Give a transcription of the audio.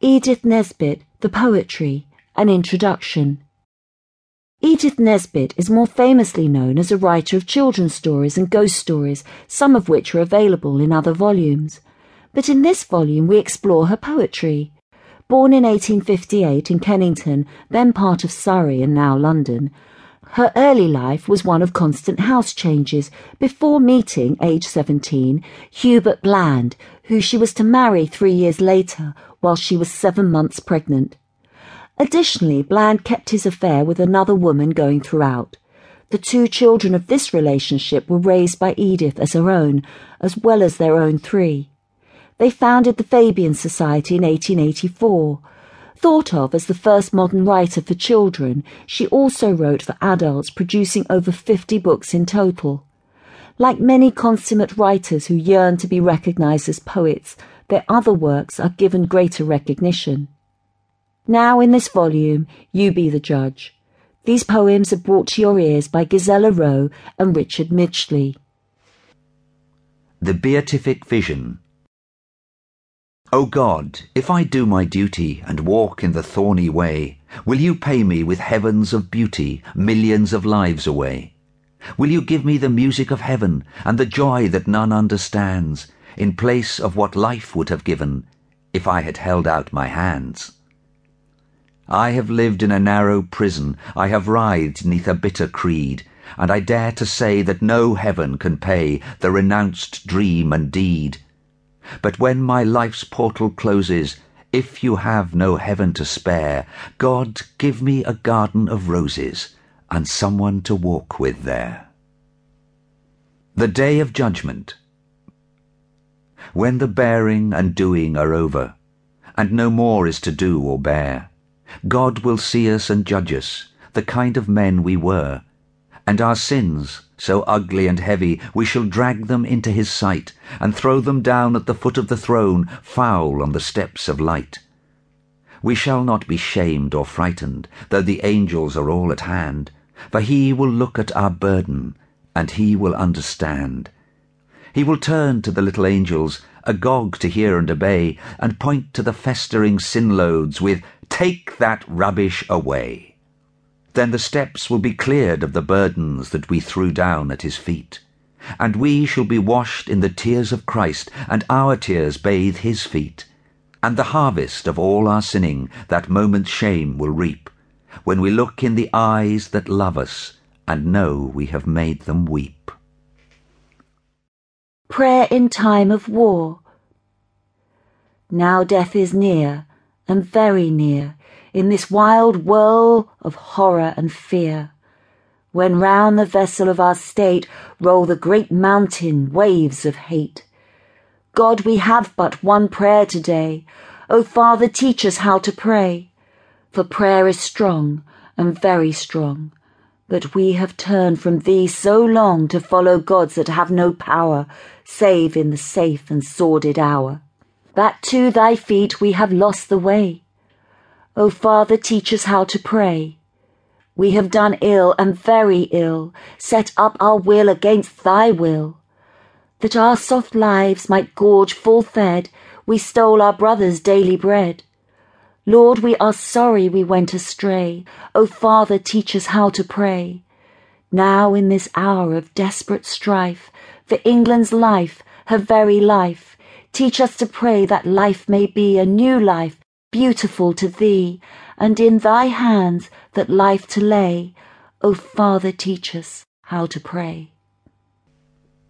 Edith Nesbit, The Poetry, An Introduction. Edith Nesbit is more famously known as a writer of children's stories and ghost stories, some of which are available in other volumes. But in this volume we explore her poetry. Born in 1858 in Kennington, then part of Surrey and now London, her early life was one of constant house changes before meeting, age 17, Hubert Bland, who she was to marry three years later while she was seven months pregnant. Additionally, Bland kept his affair with another woman going throughout. The two children of this relationship were raised by Edith as her own, as well as their own three. They founded the Fabian Society in 1884. Thought of as the first modern writer for children, she also wrote for adults, producing over 50 books in total. Like many consummate writers who yearn to be recognized as poets, their other works are given greater recognition. Now, in this volume, you be the judge. These poems are brought to your ears by Ghizela Rowe and Richard Mitchley. The Beatific Vision. O God, if I do my duty and walk in the thorny way, will you pay me with heavens of beauty, millions of lives away? Will you give me the music of heaven and the joy that none understands, in place of what life would have given if I had held out my hands? I have lived in a narrow prison, I have writhed neath a bitter creed, and I dare to say that no heaven can pay the renounced dream and deed. But when my life's portal closes, if you have no heaven to spare, God, give me a garden of roses and someone to walk with there. The Day of Judgment. When the bearing and doing are over, and no more is to do or bear, God will see us and judge us, the kind of men we were, and our sins, so ugly and heavy, we shall drag them into his sight, and throw them down at the foot of the throne, foul on the steps of light. We shall not be shamed or frightened, though the angels are all at hand, for he will look at our burden, and he will understand. He will turn to the little angels, agog to hear and obey, and point to the festering sin loads with, Take that rubbish away. Then the steps will be cleared of the burdens that we threw down at his feet. And we shall be washed in the tears of Christ, and our tears bathe his feet. And the harvest of all our sinning that moment's shame will reap, when we look in the eyes that love us and know we have made them weep. Prayer in time of war. Now death is near and very near in this wild whirl of horror and fear. When round the vessel of our state roll the great mountain waves of hate. God, we have but one prayer today. O Father, teach us how to pray. For prayer is strong and very strong. But we have turned from thee so long to follow gods that have no power, save in the safe and sordid hour that to thy feet we have lost the way. O Father, teach us how to pray. We have done ill and very ill, set up our will against thy will. That our soft lives might gorge full fed, we stole our brother's daily bread. Lord, we are sorry we went astray. O Father, teach us how to pray. Now in this hour of desperate strife, for England's life, her very life, Teach us to pray that life may be a new life, beautiful to thee, and in thy hands that life to lay. O Father, teach us how to pray.